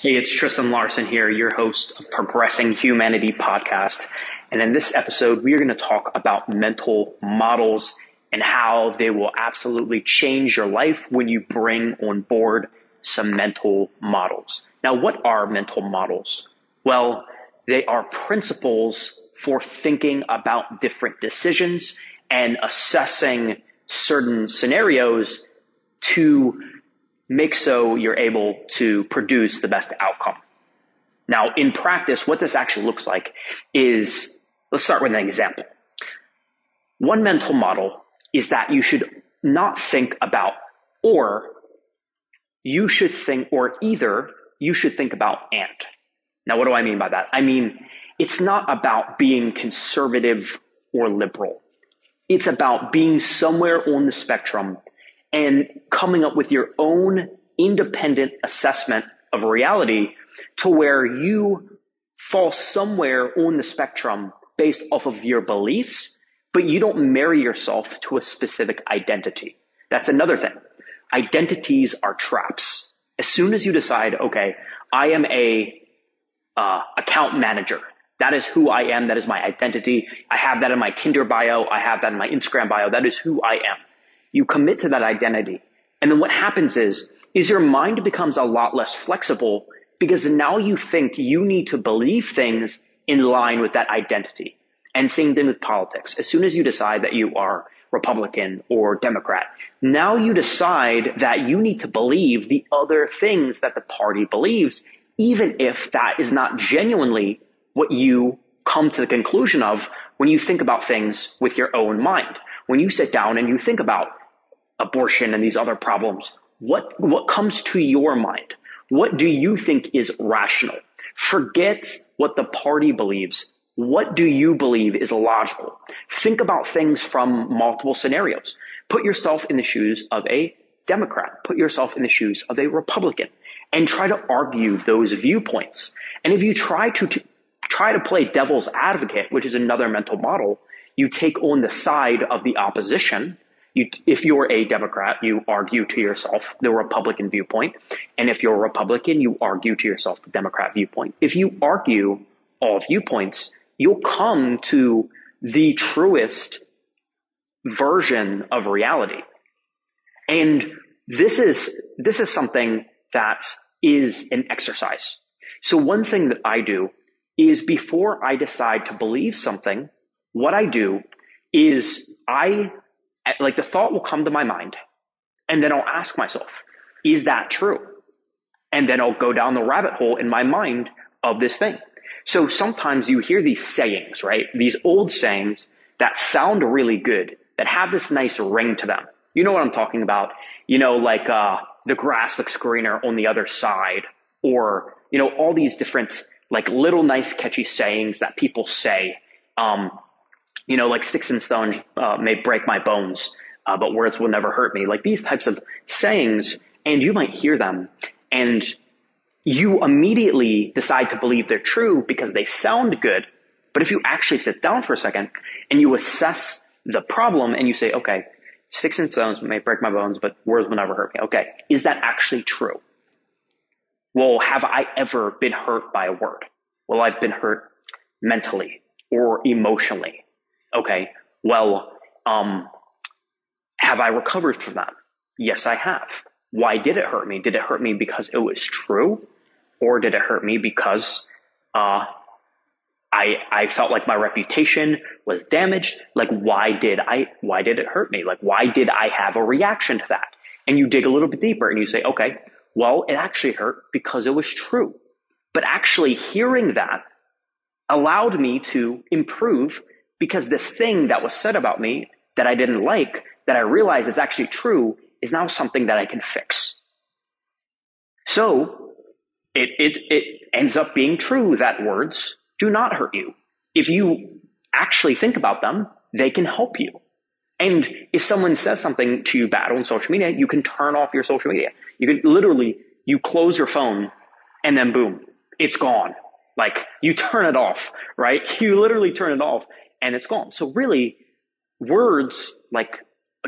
Hey, it's Tristan Larson here, your host of Progressing Humanity podcast. And in this episode, we are going to talk about mental models and how they will absolutely change your life when you bring on board some mental models. Now, what are mental models? Well, they are principles for thinking about different decisions and assessing certain scenarios to make so you're able to produce the best outcome. Now, in practice, what this actually looks like is, let's start with an example. One mental model is that you should not think about or you should think, or either you should think about and. Now, what do I mean by that? I mean, it's not about being conservative or liberal. It's about being somewhere on the spectrum and coming up with your own independent assessment of reality to where you fall somewhere on the spectrum based off of your beliefs, but you don't marry yourself to a specific identity. That's another thing. Identities are traps. As soon as you decide, okay, I am a uh, account manager. That is who I am. That is my identity. I have that in my Tinder bio. I have that in my Instagram bio. That is who I am. You commit to that identity. And then what happens is, is your mind becomes a lot less flexible because now you think you need to believe things in line with that identity. And same thing with politics. As soon as you decide that you are Republican or Democrat, now you decide that you need to believe the other things that the party believes, even if that is not genuinely what you come to the conclusion of when you think about things with your own mind. When you sit down and you think about abortion and these other problems, what, what comes to your mind? What do you think is rational? Forget what the party believes. What do you believe is logical? Think about things from multiple scenarios. Put yourself in the shoes of a Democrat. Put yourself in the shoes of a Republican and try to argue those viewpoints. And if you try to, to try to play devil's advocate, which is another mental model, you take on the side of the opposition you, if you're a Democrat, you argue to yourself the Republican viewpoint. And if you're a Republican, you argue to yourself the Democrat viewpoint. If you argue all viewpoints, you'll come to the truest version of reality. And this is, this is something that is an exercise. So one thing that I do is before I decide to believe something, what I do is I like the thought will come to my mind and then I'll ask myself, is that true? And then I'll go down the rabbit hole in my mind of this thing. So sometimes you hear these sayings, right? These old sayings that sound really good, that have this nice ring to them. You know what I'm talking about? You know, like, uh, the grass looks greener on the other side, or, you know, all these different, like little nice catchy sayings that people say. Um, you know, like sticks and stones uh, may break my bones, uh, but words will never hurt me. Like these types of sayings, and you might hear them, and you immediately decide to believe they're true because they sound good. But if you actually sit down for a second and you assess the problem and you say, okay, sticks and stones may break my bones, but words will never hurt me. Okay, is that actually true? Well, have I ever been hurt by a word? Well, I've been hurt mentally or emotionally Okay, well, um, have I recovered from that? Yes, I have. Why did it hurt me? Did it hurt me because it was true? Or did it hurt me because, uh, I, I felt like my reputation was damaged. Like, why did I, why did it hurt me? Like, why did I have a reaction to that? And you dig a little bit deeper and you say, okay, well, it actually hurt because it was true. But actually hearing that allowed me to improve because this thing that was said about me that I didn't like, that I realized is actually true, is now something that I can fix. So it, it, it ends up being true that words do not hurt you. If you actually think about them, they can help you. And if someone says something to you bad on social media, you can turn off your social media. You can literally, you close your phone and then boom, it's gone. Like you turn it off, right? You literally turn it off and it's gone. So really, words like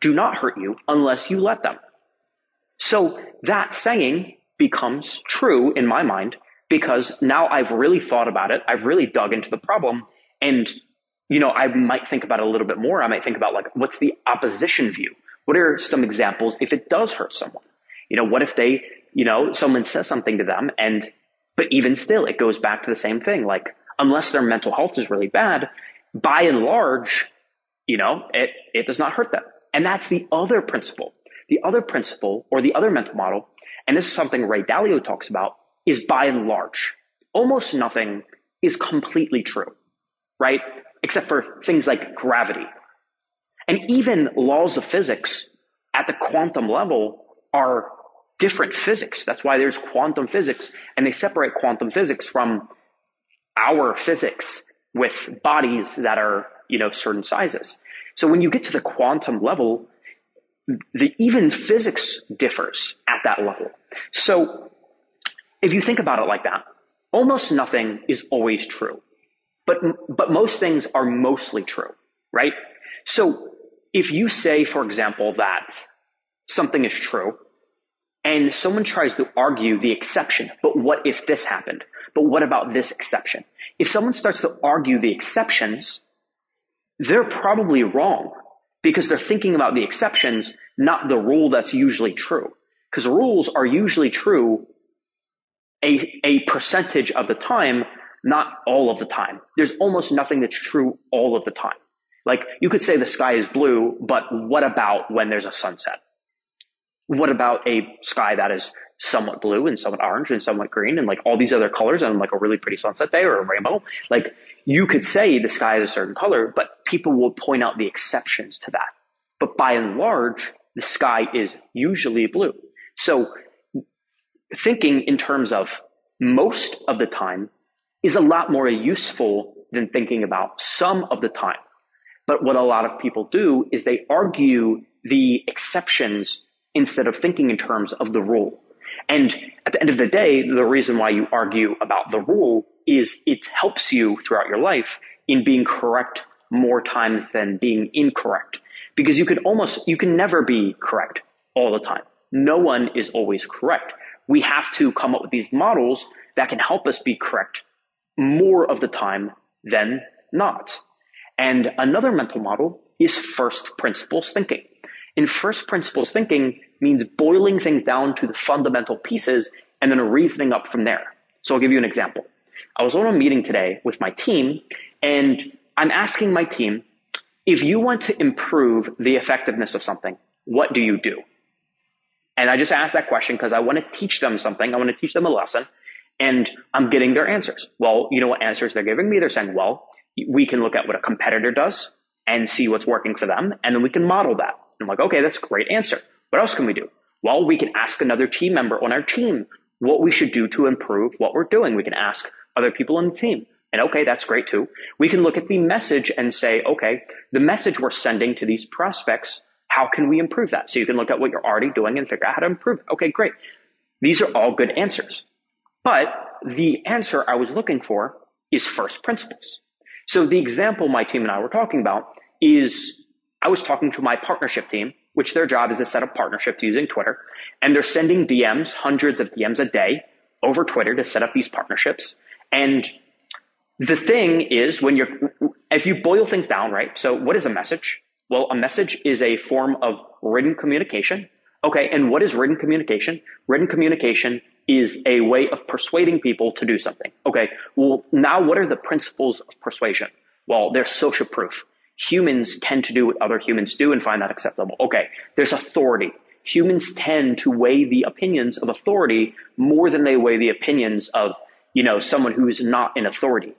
do not hurt you unless you let them. So that saying becomes true in my mind because now I've really thought about it. I've really dug into the problem and you know, I might think about it a little bit more. I might think about like, what's the opposition view? What are some examples if it does hurt someone? You know, what if they, you know, someone says something to them and, but even still, it goes back to the same thing. Like, unless their mental health is really bad, by and large, you know, it, it does not hurt them. And that's the other principle. The other principle or the other mental model, and this is something Ray Dalio talks about, is by and large. Almost nothing is completely true, right? Except for things like gravity. And even laws of physics at the quantum level are different physics. That's why there's quantum physics and they separate quantum physics from our physics with bodies that are, you know, certain sizes. So when you get to the quantum level, the even physics differs at that level. So if you think about it like that, almost nothing is always true. But, but most things are mostly true, right? So if you say, for example, that something is true and someone tries to argue the exception, but what if this happened? But what about this exception? If someone starts to argue the exceptions, they're probably wrong because they're thinking about the exceptions, not the rule that's usually true. Because rules are usually true a, a percentage of the time, not all of the time. There's almost nothing that's true all of the time. Like you could say the sky is blue, but what about when there's a sunset? What about a sky that is somewhat blue and somewhat orange and somewhat green and like all these other colors on like a really pretty sunset day or a rainbow? Like you could say the sky is a certain color, but people will point out the exceptions to that. But by and large, the sky is usually blue. So thinking in terms of most of the time is a lot more useful than thinking about some of the time. But what a lot of people do is they argue the exceptions instead of thinking in terms of the rule. And at the end of the day, the reason why you argue about the rule is it helps you throughout your life in being correct more times than being incorrect. Because you can almost, you can never be correct all the time. No one is always correct. We have to come up with these models that can help us be correct more of the time than not. And another mental model is first principles thinking. In first principles thinking means boiling things down to the fundamental pieces and then reasoning up from there. So I'll give you an example. I was on a meeting today with my team and I'm asking my team, if you want to improve the effectiveness of something, what do you do? And I just asked that question because I want to teach them something. I want to teach them a lesson and I'm getting their answers. Well, you know what answers they're giving me? They're saying, well, we can look at what a competitor does and see what's working for them. And then we can model that. I'm like, okay, that's a great answer. What else can we do? Well, we can ask another team member on our team what we should do to improve what we're doing. We can ask other people on the team. And okay, that's great too. We can look at the message and say, okay, the message we're sending to these prospects, how can we improve that? So you can look at what you're already doing and figure out how to improve. Okay, great. These are all good answers. But the answer I was looking for is first principles. So the example my team and I were talking about is I was talking to my partnership team, which their job is to set up partnerships using Twitter. And they're sending DMs, hundreds of DMs a day over Twitter to set up these partnerships. And the thing is when you're, if you boil things down, right? So what is a message? Well, a message is a form of written communication. Okay. And what is written communication? Written communication is a way of persuading people to do something. Okay. Well, now what are the principles of persuasion? Well, there's social proof. Humans tend to do what other humans do and find that acceptable. Okay. There's authority. Humans tend to weigh the opinions of authority more than they weigh the opinions of, you know, someone who is not in authority.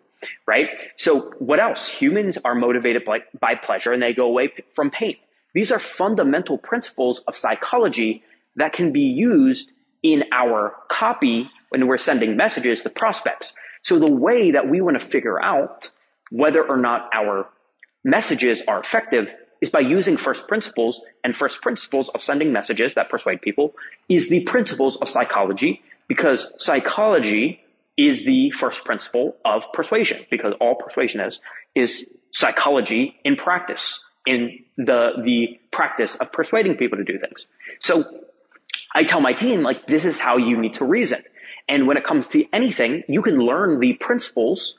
Right. So what else? Humans are motivated by, by pleasure and they go away from pain. These are fundamental principles of psychology that can be used in our copy when we're sending messages to prospects. So the way that we want to figure out whether or not our messages are effective is by using first principles and first principles of sending messages that persuade people is the principles of psychology because psychology is the first principle of persuasion because all persuasion is is psychology in practice in the the practice of persuading people to do things. So I tell my team, like, this is how you need to reason. And when it comes to anything, you can learn the principles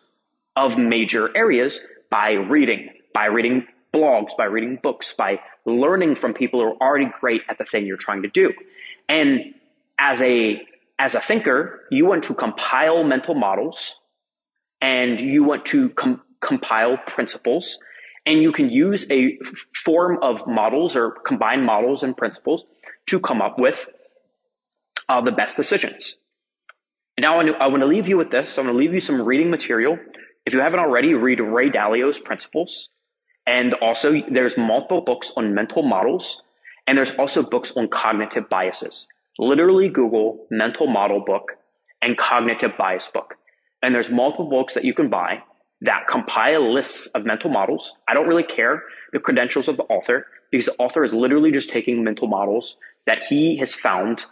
of major areas by reading, by reading blogs, by reading books, by learning from people who are already great at the thing you're trying to do. And as a, as a thinker, you want to compile mental models and you want to com- compile principles and you can use a form of models or combine models and principles to come up with uh, the best decisions. And now I want, to, I want to leave you with this. I'm going to leave you some reading material. If you haven't already, read Ray Dalio's Principles. And also, there's multiple books on mental models, and there's also books on cognitive biases. Literally Google mental model book and cognitive bias book. And there's multiple books that you can buy that compile lists of mental models. I don't really care the credentials of the author because the author is literally just taking mental models that he has found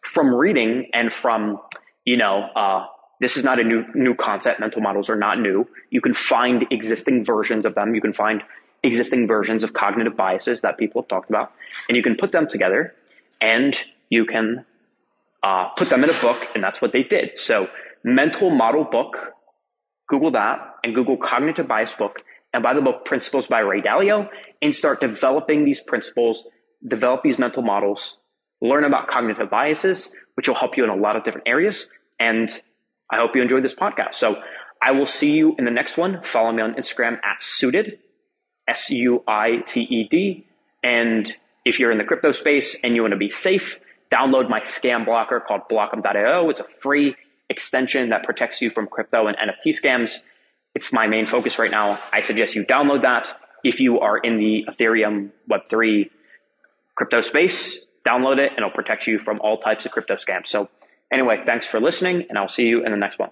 from reading and from, you know, uh, this is not a new new concept. Mental models are not new. You can find existing versions of them. You can find existing versions of cognitive biases that people have talked about, and you can put them together, and you can uh, put them in a book, and that's what they did. So, mental model book Google that and Google cognitive bias book and buy the book Principles by Ray Dalio and start developing these principles, develop these mental models, learn about cognitive biases, which will help you in a lot of different areas. And I hope you enjoyed this podcast. So I will see you in the next one. Follow me on Instagram at suited, S U I T E D. And if you're in the crypto space and you want to be safe, download my scam blocker called blockem.io. It's a free extension that protects you from crypto and NFT scams. It's my main focus right now. I suggest you download that. If you are in the Ethereum Web3 crypto space, download it and it'll protect you from all types of crypto scams. So anyway, thanks for listening and I'll see you in the next one.